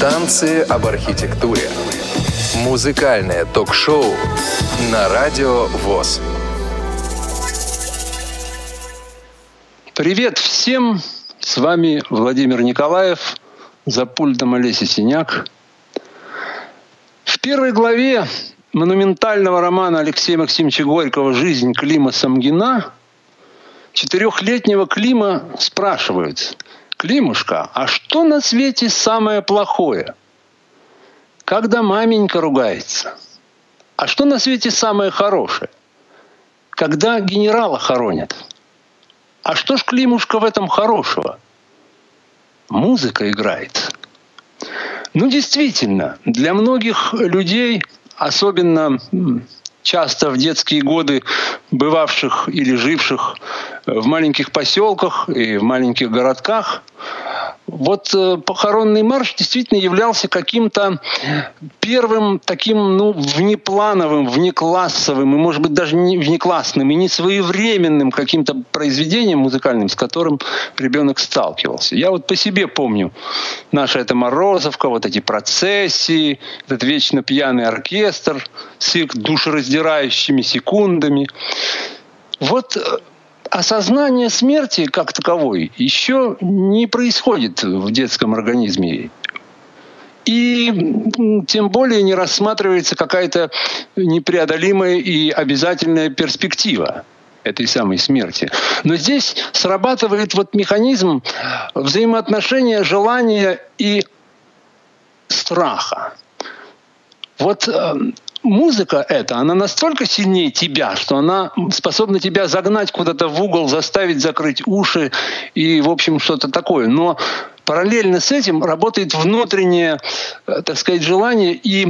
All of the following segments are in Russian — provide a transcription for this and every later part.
Танцы об архитектуре. Музыкальное ток-шоу на Радио ВОЗ. Привет всем! С вами Владимир Николаев, за пультом Олеся Синяк. В первой главе монументального романа Алексея Максимовича Горького «Жизнь Клима Самгина» четырехлетнего Клима спрашивают, «Климушка, а что на свете самое плохое?» Когда маменька ругается. А что на свете самое хорошее? Когда генерала хоронят. А что ж, Климушка, в этом хорошего? Музыка играет. Ну, действительно, для многих людей, особенно часто в детские годы бывавших или живших в маленьких поселках и в маленьких городках, вот э, похоронный марш действительно являлся каким-то первым таким, ну, внеплановым, внеклассовым, и, может быть, даже не внеклассным, и не своевременным каким-то произведением музыкальным, с которым ребенок сталкивался. Я вот по себе помню наша эта Морозовка, вот эти процессии, этот вечно пьяный оркестр с их душераздирающими секундами. Вот э, осознание смерти как таковой еще не происходит в детском организме. И тем более не рассматривается какая-то непреодолимая и обязательная перспектива этой самой смерти. Но здесь срабатывает вот механизм взаимоотношения желания и страха. Вот э, музыка эта, она настолько сильнее тебя, что она способна тебя загнать куда-то в угол, заставить закрыть уши и, в общем, что-то такое. Но параллельно с этим работает внутреннее, э, так сказать, желание и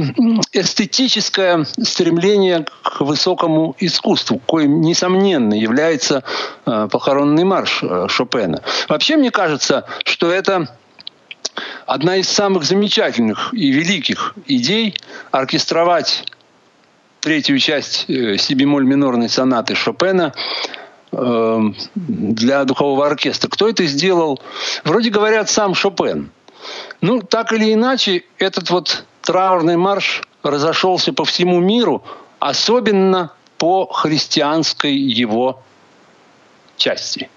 эстетическое стремление к высокому искусству, коим, несомненно, является э, похоронный марш э, Шопена. Вообще, мне кажется, что это одна из самых замечательных и великих идей оркестровать третью часть э, си-бемоль минорной сонаты Шопена э, для духового оркестра. Кто это сделал? Вроде говорят сам Шопен. Ну, так или иначе, этот вот траурный марш разошелся по всему миру, особенно по христианской его части.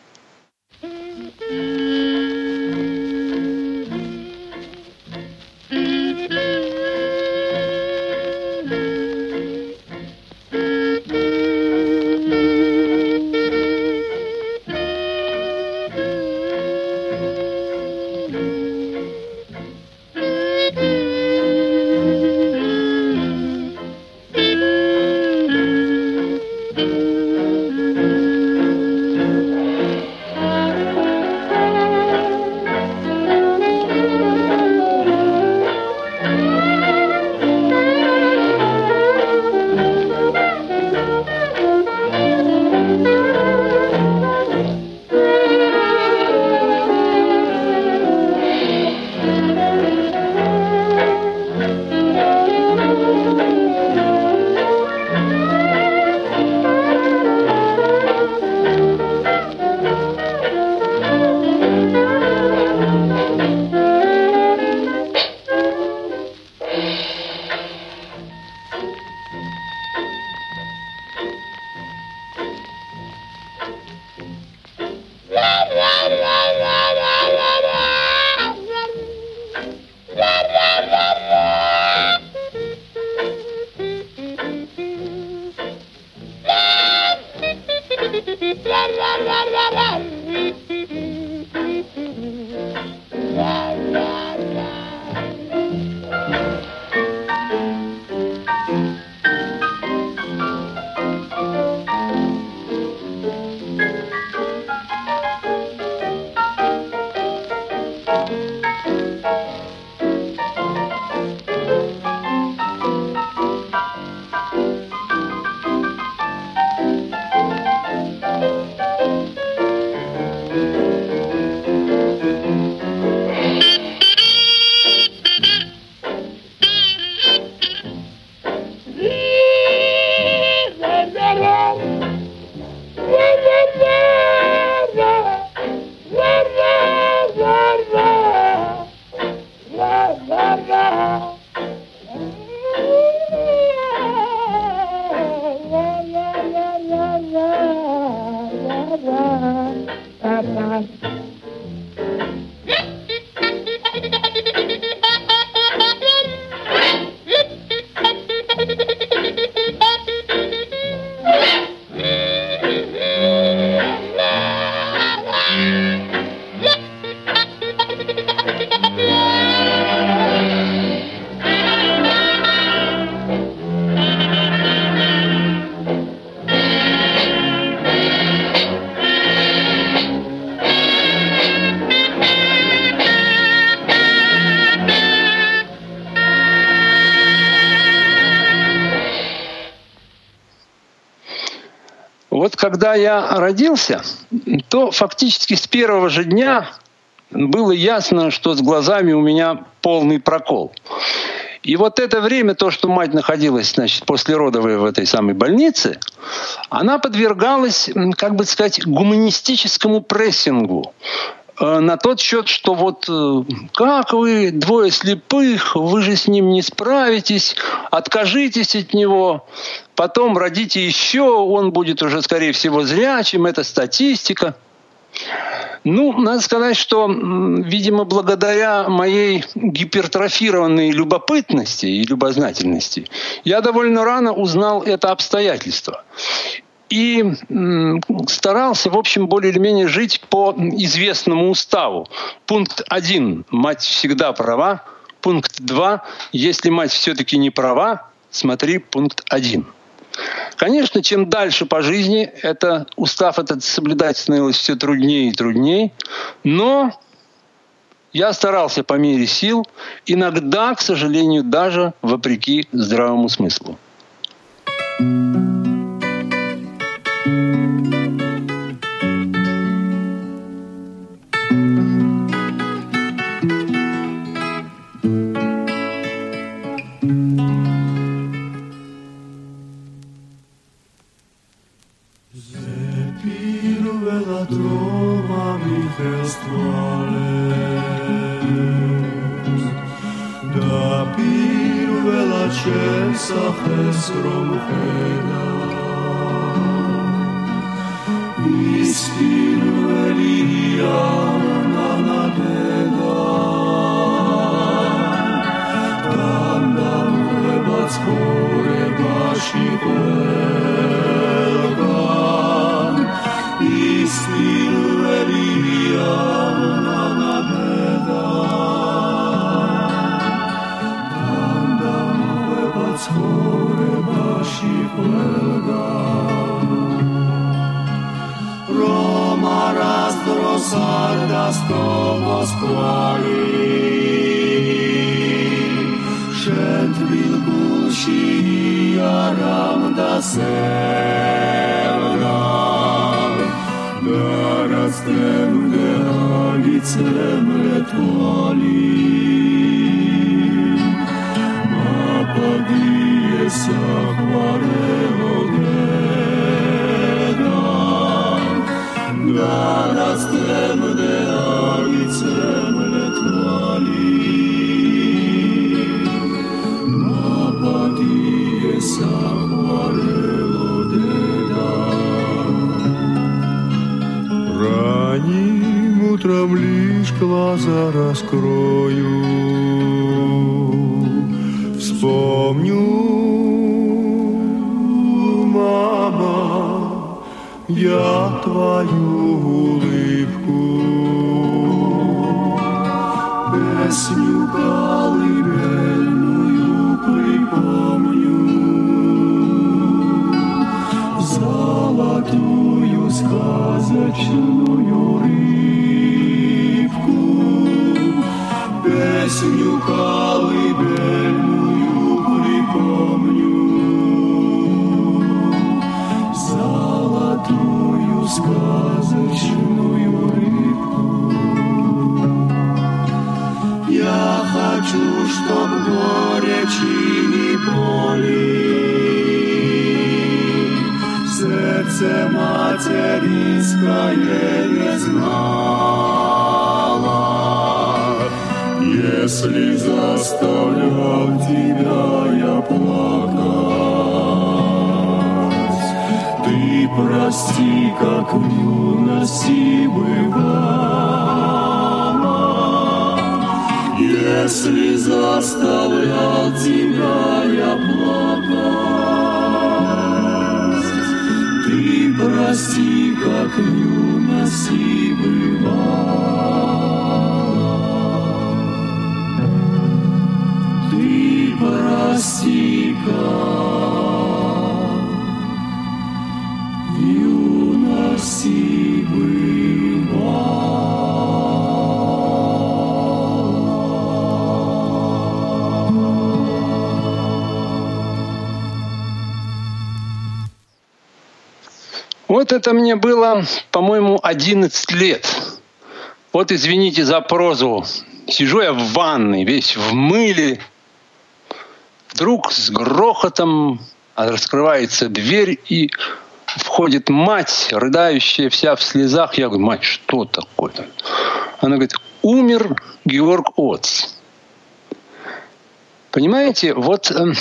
Когда я родился, то фактически с первого же дня было ясно, что с глазами у меня полный прокол. И вот это время, то, что мать находилась, значит, послеродовой в этой самой больнице, она подвергалась, как бы сказать, гуманистическому прессингу на тот счет, что вот э, как вы, двое слепых, вы же с ним не справитесь, откажитесь от него, потом родите еще, он будет уже, скорее всего, зрячим, это статистика – ну, надо сказать, что, видимо, благодаря моей гипертрофированной любопытности и любознательности, я довольно рано узнал это обстоятельство. И старался, в общем, более или менее жить по известному уставу. Пункт один – мать всегда права. Пункт два – если мать все-таки не права, смотри пункт один – Конечно, чем дальше по жизни, это устав этот соблюдать становилось все труднее и труднее, но я старался по мере сил, иногда, к сожалению, даже вопреки здравому смыслу. sachas Garas trem de alicem letvali. Mapa dies aquarelo dedam. Ранним утром лишь глаза раскрою, Вспомню, мама, я твою улыбку, Песню колыбельную припомню, Золотую сказочную Если заставлял тебя я плакать, ты прости, как в юности бывало. Если заставлял тебя я плакать, ты прости, как в юности бывало. Вот это мне было, по-моему, 11 лет. Вот извините за прозу. Сижу я в ванной, весь в мыле. Вдруг с грохотом раскрывается дверь, и входит мать, рыдающая вся в слезах. Я говорю, мать, что такое? Она говорит, умер Георг Оц. Понимаете, вот, эм,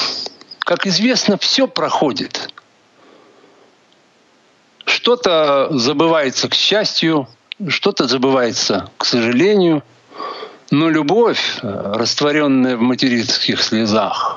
как известно, все проходит. Что-то забывается к счастью, что-то забывается к сожалению, но любовь, э, растворенная в материнских слезах,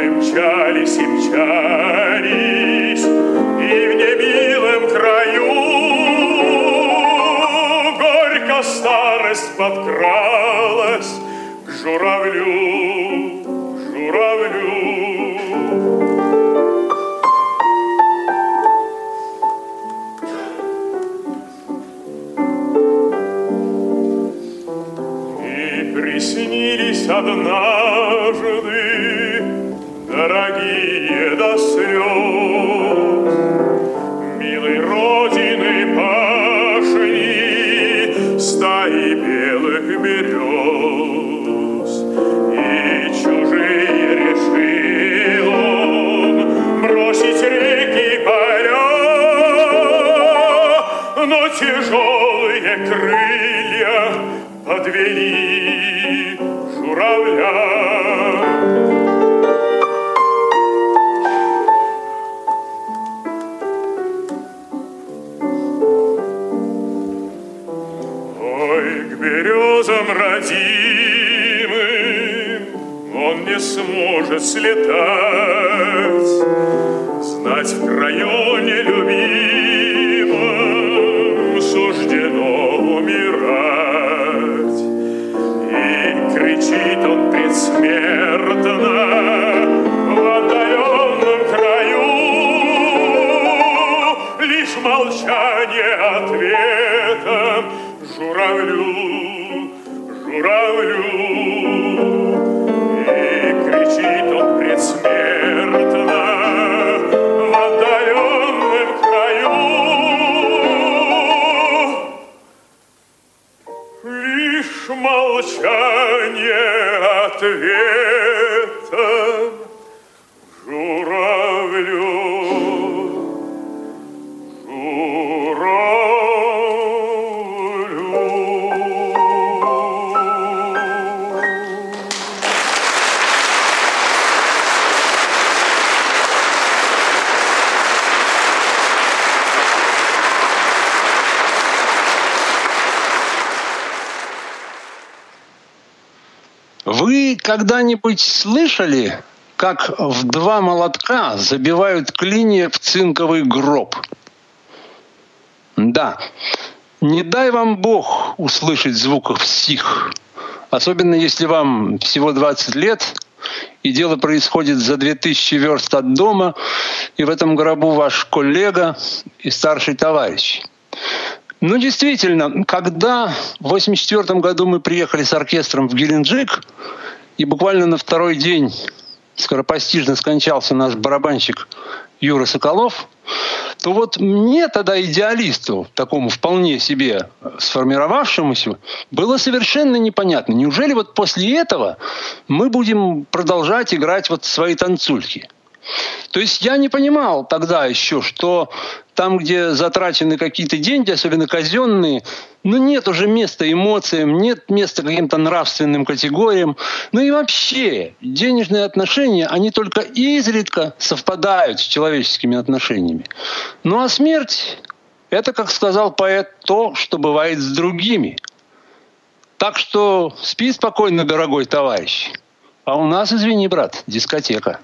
мы мчались и мчались, и в немилом краю горько старость подкралась к журавлю. не ответом журавлю, журавлю. Когда-нибудь слышали, как в два молотка забивают клинья в цинковый гроб? Да, не дай вам Бог услышать звуков сих, особенно если вам всего 20 лет, и дело происходит за 2000 верст от дома, и в этом гробу ваш коллега и старший товарищ. Ну, действительно, когда в 1984 году мы приехали с оркестром в Геленджик, и буквально на второй день скоропостижно скончался наш барабанщик Юра Соколов, то вот мне тогда идеалисту, такому вполне себе сформировавшемуся, было совершенно непонятно. Неужели вот после этого мы будем продолжать играть вот свои танцульки? То есть я не понимал тогда еще, что там, где затрачены какие-то деньги, особенно казенные, ну нет уже места эмоциям, нет места каким-то нравственным категориям. Ну и вообще, денежные отношения, они только изредка совпадают с человеческими отношениями. Ну а смерть – это, как сказал поэт, то, что бывает с другими. Так что спи спокойно, дорогой товарищ. А у нас, извини, брат, дискотека.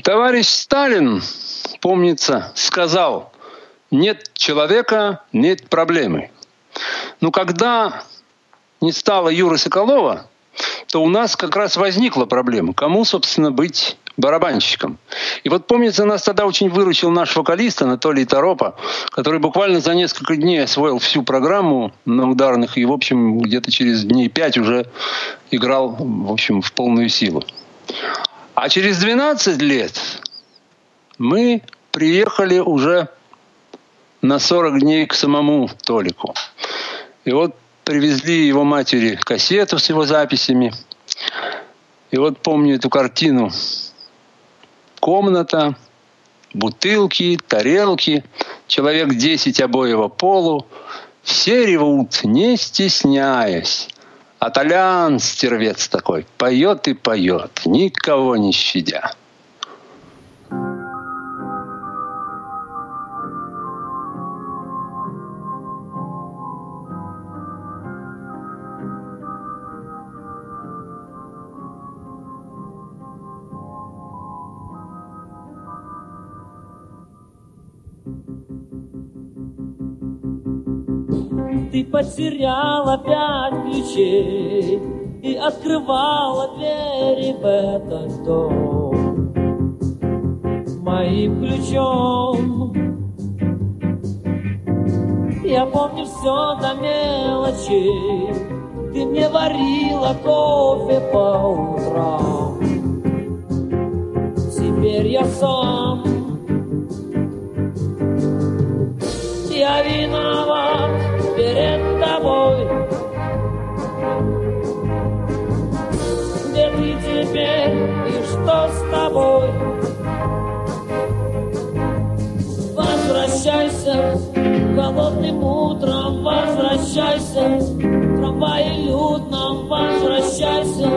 Товарищ Сталин, помнится, сказал, нет человека, нет проблемы. Но когда не стало Юры Соколова, то у нас как раз возникла проблема. Кому, собственно, быть барабанщиком. И вот помнится, нас тогда очень выручил наш вокалист Анатолий Торопа, который буквально за несколько дней освоил всю программу на ударных и, в общем, где-то через дней пять уже играл, в общем, в полную силу. А через 12 лет мы приехали уже на 40 дней к самому Толику. И вот привезли его матери кассету с его записями. И вот помню эту картину комната, бутылки, тарелки, человек 10 обоего полу. Все ревут, не стесняясь. А Толян, стервец такой, поет и поет, никого не щадя. Потеряла пять ключей И открывала двери в этот дом. Моим ключом Я помню все до мелочей Ты мне варила кофе по утрам. Теперь я сам. Я виноват перед тобой. Где ты теперь и что с тобой? Возвращайся холодным утром, возвращайся трамвае людном, возвращайся.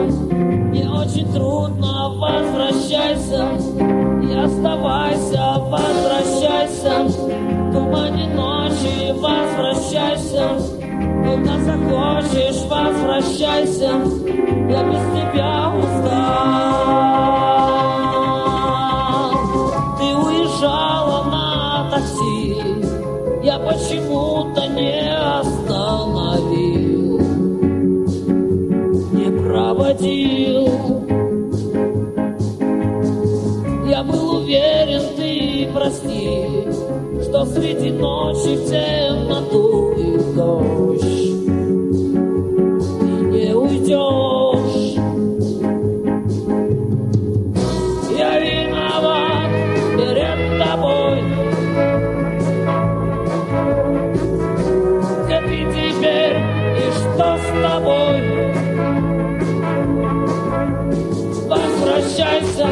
Не очень трудно, возвращайся и оставайся, возвращайся. Тумане ночи возвращайся, когда захочешь, возвращайся. Я без тебя устал. Что среди ночи в темноту и в дождь ты не уйдешь. Я виноват перед тобой. Где ты теперь и что с тобой? Возвращайся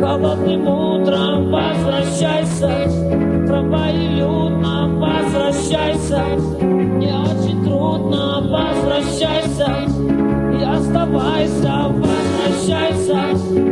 холодным утром, возвращайся в трамвае людном, возвращайся. Не очень трудно, возвращайся и оставайся, возвращайся.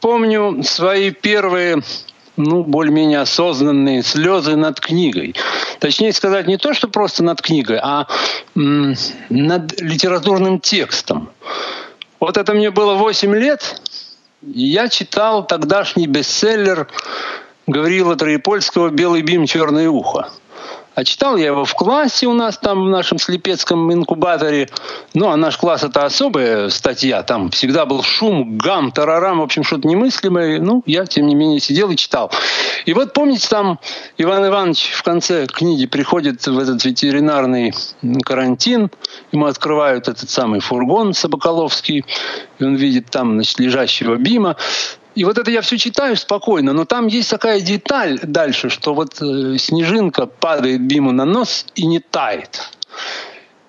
Помню свои первые ну, более-менее осознанные слезы над книгой. Точнее сказать, не то, что просто над книгой, а над литературным текстом. Вот это мне было 8 лет, и я читал тогдашний бестселлер Гаврила Троепольского «Белый бим, черное ухо». А читал я его в классе у нас там в нашем слепецком инкубаторе. Ну, а наш класс это особая статья. Там всегда был шум, гам, тарарам, в общем, что-то немыслимое. Ну, я, тем не менее, сидел и читал. И вот помните, там Иван Иванович в конце книги приходит в этот ветеринарный карантин, ему открывают этот самый фургон Собаколовский, и он видит там, значит, лежащего Бима. И вот это я все читаю спокойно, но там есть такая деталь дальше, что вот э, снежинка падает Биму на нос и не тает.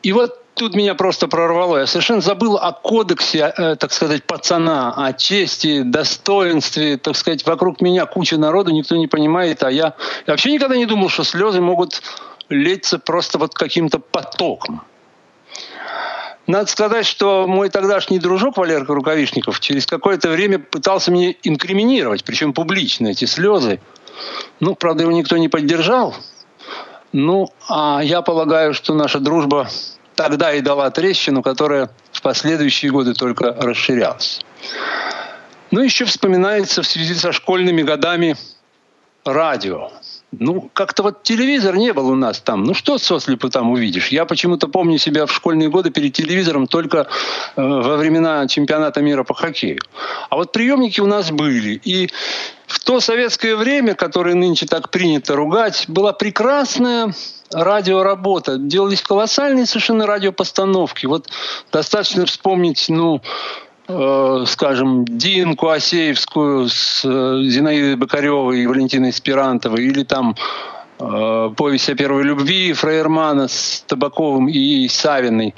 И вот тут меня просто прорвало. Я совершенно забыл о кодексе, э, так сказать, пацана, о чести, достоинстве. Так сказать, вокруг меня куча народу, никто не понимает, а я, я вообще никогда не думал, что слезы могут литься просто вот каким-то потоком. Надо сказать, что мой тогдашний дружок Валерка Рукавишников через какое-то время пытался мне инкриминировать, причем публично, эти слезы. Ну, правда, его никто не поддержал. Ну, а я полагаю, что наша дружба тогда и дала трещину, которая в последующие годы только расширялась. Ну, еще вспоминается в связи со школьными годами радио. Ну, как-то вот телевизор не был у нас там. Ну, что сослепу там увидишь? Я почему-то помню себя в школьные годы перед телевизором только э, во времена чемпионата мира по хоккею. А вот приемники у нас были. И в то советское время, которое нынче так принято ругать, была прекрасная радиоработа. Делались колоссальные совершенно радиопостановки. Вот достаточно вспомнить, ну, скажем, Динку Асеевскую с э, Зинаидой Бакаревой и Валентиной Спирантовой, или там э, повесть о первой любви Фрейермана с Табаковым и Савиной.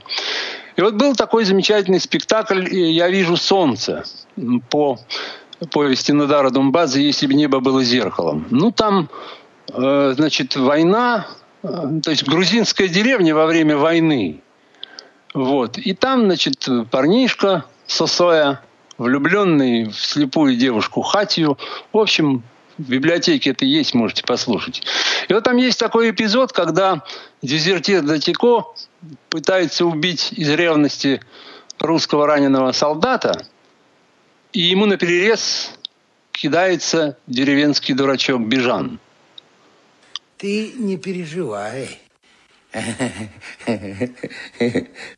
И вот был такой замечательный спектакль «Я вижу солнце» по повести Надара Думбадзе «Если бы небо было зеркалом». Ну, там, значит, война, то есть грузинская деревня во время войны. Вот. И там, значит, парнишка Сосоя, влюбленный в слепую девушку Хатию. В общем, в библиотеке это есть, можете послушать. И вот там есть такой эпизод, когда дезертир Датико пытается убить из ревности русского раненого солдата, и ему на перерез кидается деревенский дурачок Бежан. Ты не переживай.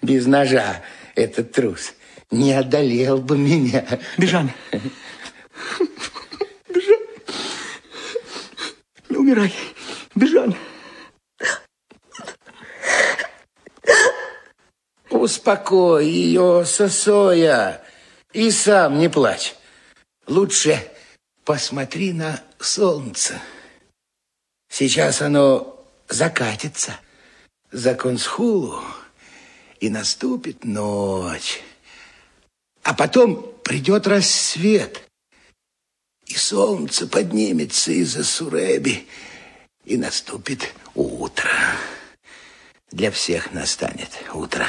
Без ножа этот трус не одолел бы меня. Бежан. Бежан. Не умирай. Бежан. Успокой ее, Сосоя, и сам не плачь. Лучше посмотри на солнце. Сейчас оно закатится за Консхулу, и наступит ночь. А потом придет рассвет, и солнце поднимется из-за Суреби, и наступит утро. Для всех настанет утро.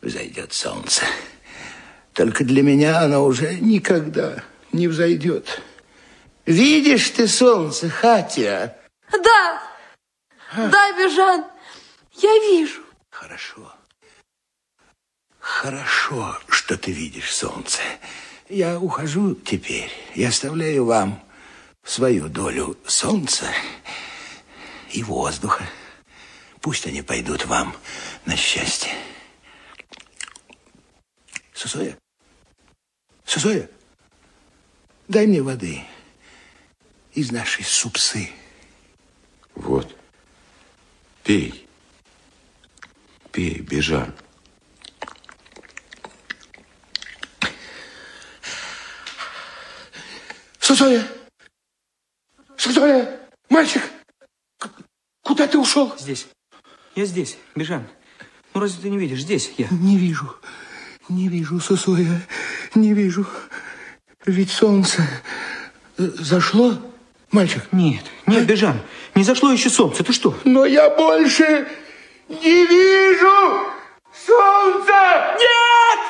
Взойдет солнце. Только для меня оно уже никогда не взойдет. Видишь ты солнце, Хатия? Да, а? да, Бежан, я вижу. Хорошо. Хорошо, что ты видишь солнце. Я ухожу теперь и оставляю вам свою долю солнца и воздуха. Пусть они пойдут вам на счастье. Сосоя, Сосоя, дай мне воды из нашей супсы. Вот, пей, пей, Бежан. Сузоя! Сузоя! Мальчик! Куда ты ушел? Здесь. Я здесь, Бежан. Ну, разве ты не видишь? Здесь я. Не вижу. Не вижу, Сосоя. Не вижу. Ведь солнце зашло, мальчик? Нет, нет, а? Бежан. Не зашло еще солнце. Ты что? Но я больше не вижу солнца! Нет!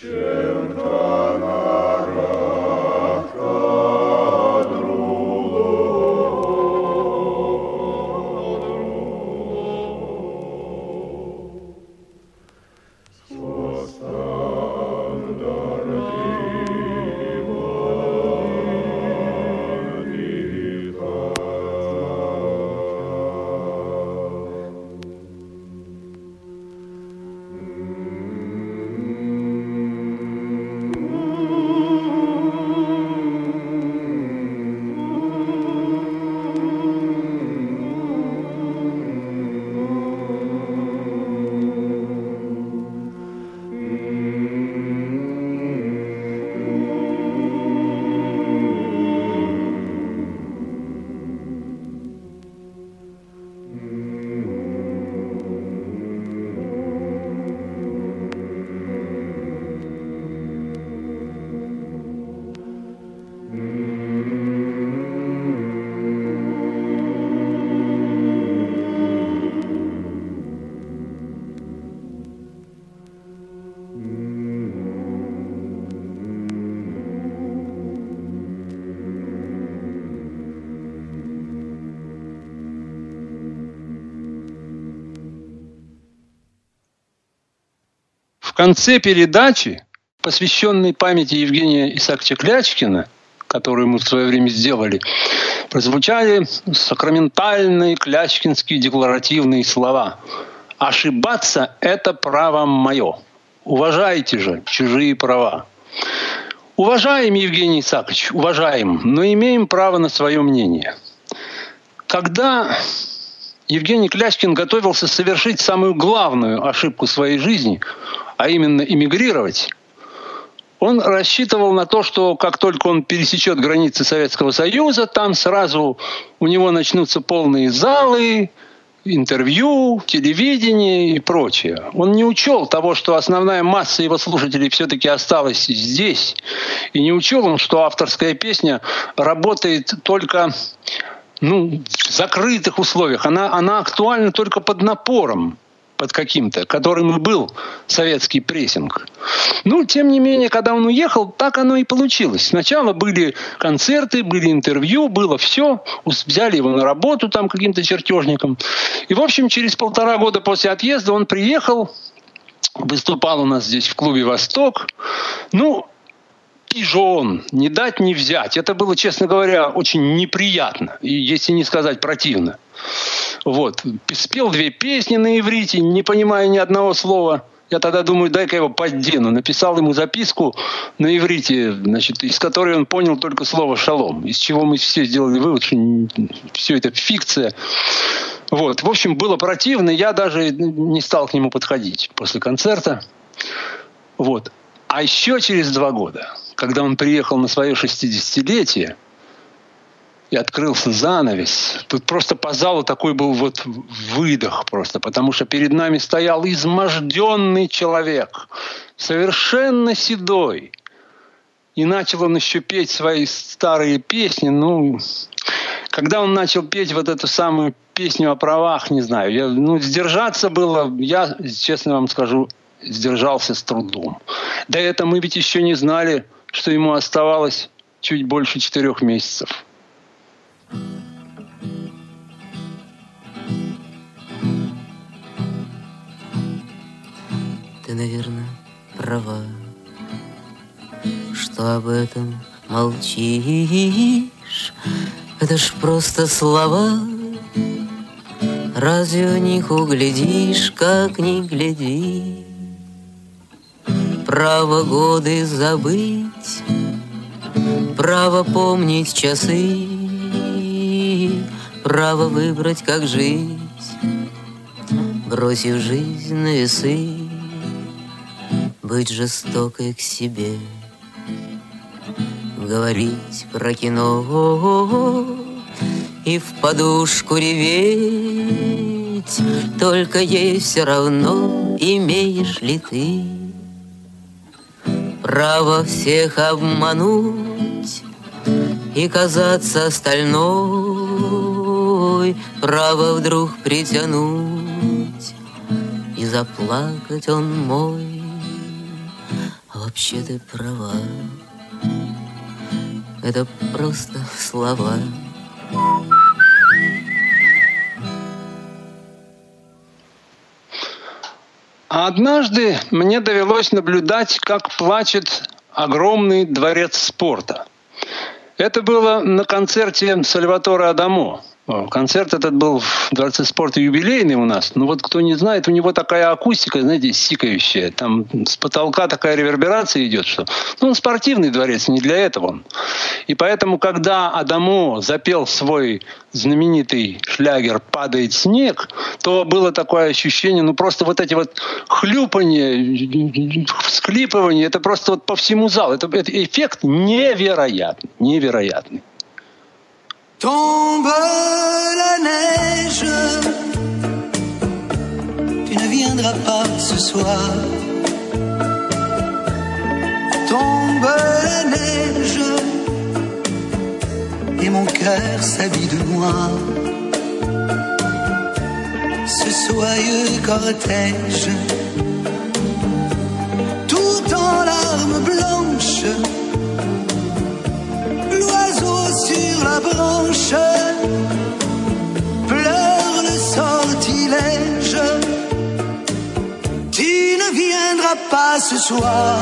Cheers. Конце передачи, посвященной памяти Евгения Исааковича Клячкина, которую мы в свое время сделали, прозвучали сакраментальные клячкинские декларативные слова. «Ошибаться – это право мое. Уважайте же чужие права». Уважаем, Евгений Исаакович, уважаем, но имеем право на свое мнение. Когда Евгений Клячкин готовился совершить самую главную ошибку своей жизни – а именно эмигрировать, он рассчитывал на то, что как только он пересечет границы Советского Союза, там сразу у него начнутся полные залы, интервью, телевидение и прочее. Он не учел того, что основная масса его слушателей все-таки осталась здесь. И не учел он, что авторская песня работает только ну, в закрытых условиях. Она, она актуальна только под напором под каким-то, которым был советский прессинг. Ну, тем не менее, когда он уехал, так оно и получилось. Сначала были концерты, были интервью, было все. Взяли его на работу там каким-то чертежником. И, в общем, через полтора года после отъезда он приехал, выступал у нас здесь в клубе «Восток». Ну, пижон, не дать, не взять. Это было, честно говоря, очень неприятно, если не сказать противно. Вот. Спел две песни на иврите, не понимая ни одного слова. Я тогда думаю, дай-ка его поддену. Написал ему записку на иврите, значит, из которой он понял только слово «шалом», из чего мы все сделали вывод, что все это фикция. Вот. В общем, было противно, я даже не стал к нему подходить после концерта. Вот. А еще через два года, когда он приехал на свое 60-летие, и открылся занавес. Тут просто по залу такой был вот выдох просто, потому что перед нами стоял изможденный человек, совершенно седой. И начал он еще петь свои старые песни. Ну, когда он начал петь вот эту самую песню о правах, не знаю, я, ну, сдержаться было, я, честно вам скажу, сдержался с трудом. Да это мы ведь еще не знали, что ему оставалось чуть больше четырех месяцев. Ты, наверное, права. что об этом молчишь. Это ж просто слова, разве в них углядишь, как не гляди? Право годы забыть, право помнить часы, право выбрать, как жить, бросив жизнь на весы, быть жестокой к себе, говорить про кино и в подушку реветь, только ей все равно, имеешь ли ты право всех обмануть и казаться остальной, право вдруг притянуть и заплакать он мой. А вообще ты права, это просто слова. А однажды мне довелось наблюдать, как плачет огромный дворец спорта. Это было на концерте Сальватора Адамо. Концерт этот был в Дворце спорта юбилейный у нас. Но вот кто не знает, у него такая акустика, знаете, сикающая. Там с потолка такая реверберация идет, что... Ну, он спортивный дворец, не для этого он. И поэтому, когда Адамо запел свой знаменитый шлягер «Падает снег», то было такое ощущение, ну просто вот эти вот хлюпания, всклипывания, это просто вот по всему залу. Это, это эффект невероятный, невероятный. Tombe la neige, tu ne viendras pas ce soir. Tombe la neige, et mon cœur s'habille de noir. Ce soyeux cortège, tout en larmes blanches la branche pleure le sortilège. Tu ne viendras pas ce soir.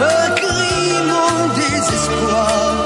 Me crie mon désespoir.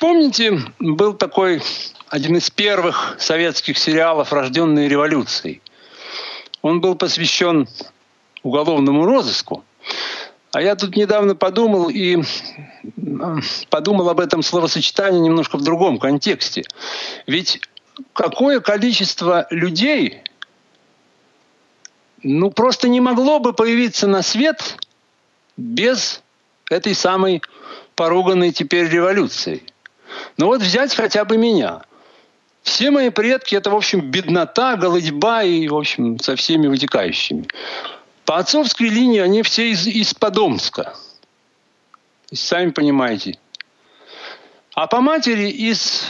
Помните, был такой один из первых советских сериалов «Рожденные революцией». Он был посвящен уголовному розыску. А я тут недавно подумал и подумал об этом словосочетании немножко в другом контексте. Ведь какое количество людей, ну, просто не могло бы появиться на свет без этой самой поруганной теперь революции. Но вот взять хотя бы меня. Все мои предки – это, в общем, беднота, голодьба и, в общем, со всеми вытекающими. По отцовской линии они все из, из Подомска. Сами понимаете. А по матери из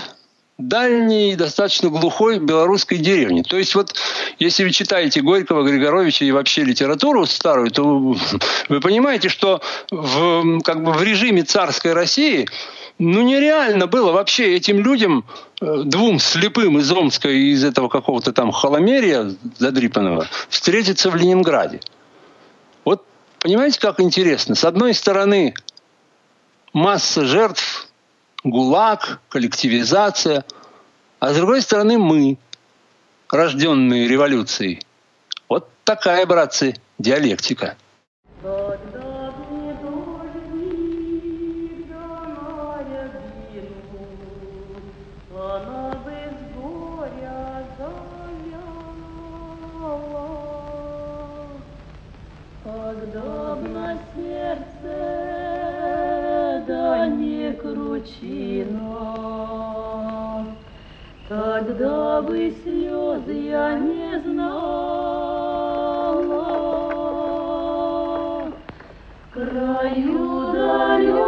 дальней, достаточно глухой белорусской деревни. То есть вот, если вы читаете Горького, Григоровича и вообще литературу старую, то вы понимаете, что в, как бы в режиме царской России ну, нереально было вообще этим людям, э, двум слепым из Омска и из этого какого-то там холомерия задрипанного, встретиться в Ленинграде. Вот понимаете, как интересно? С одной стороны, масса жертв ГУЛАГ, коллективизация. А с другой стороны мы, рожденные революцией. Вот такая, братцы, диалектика. Я не знала. Краю далека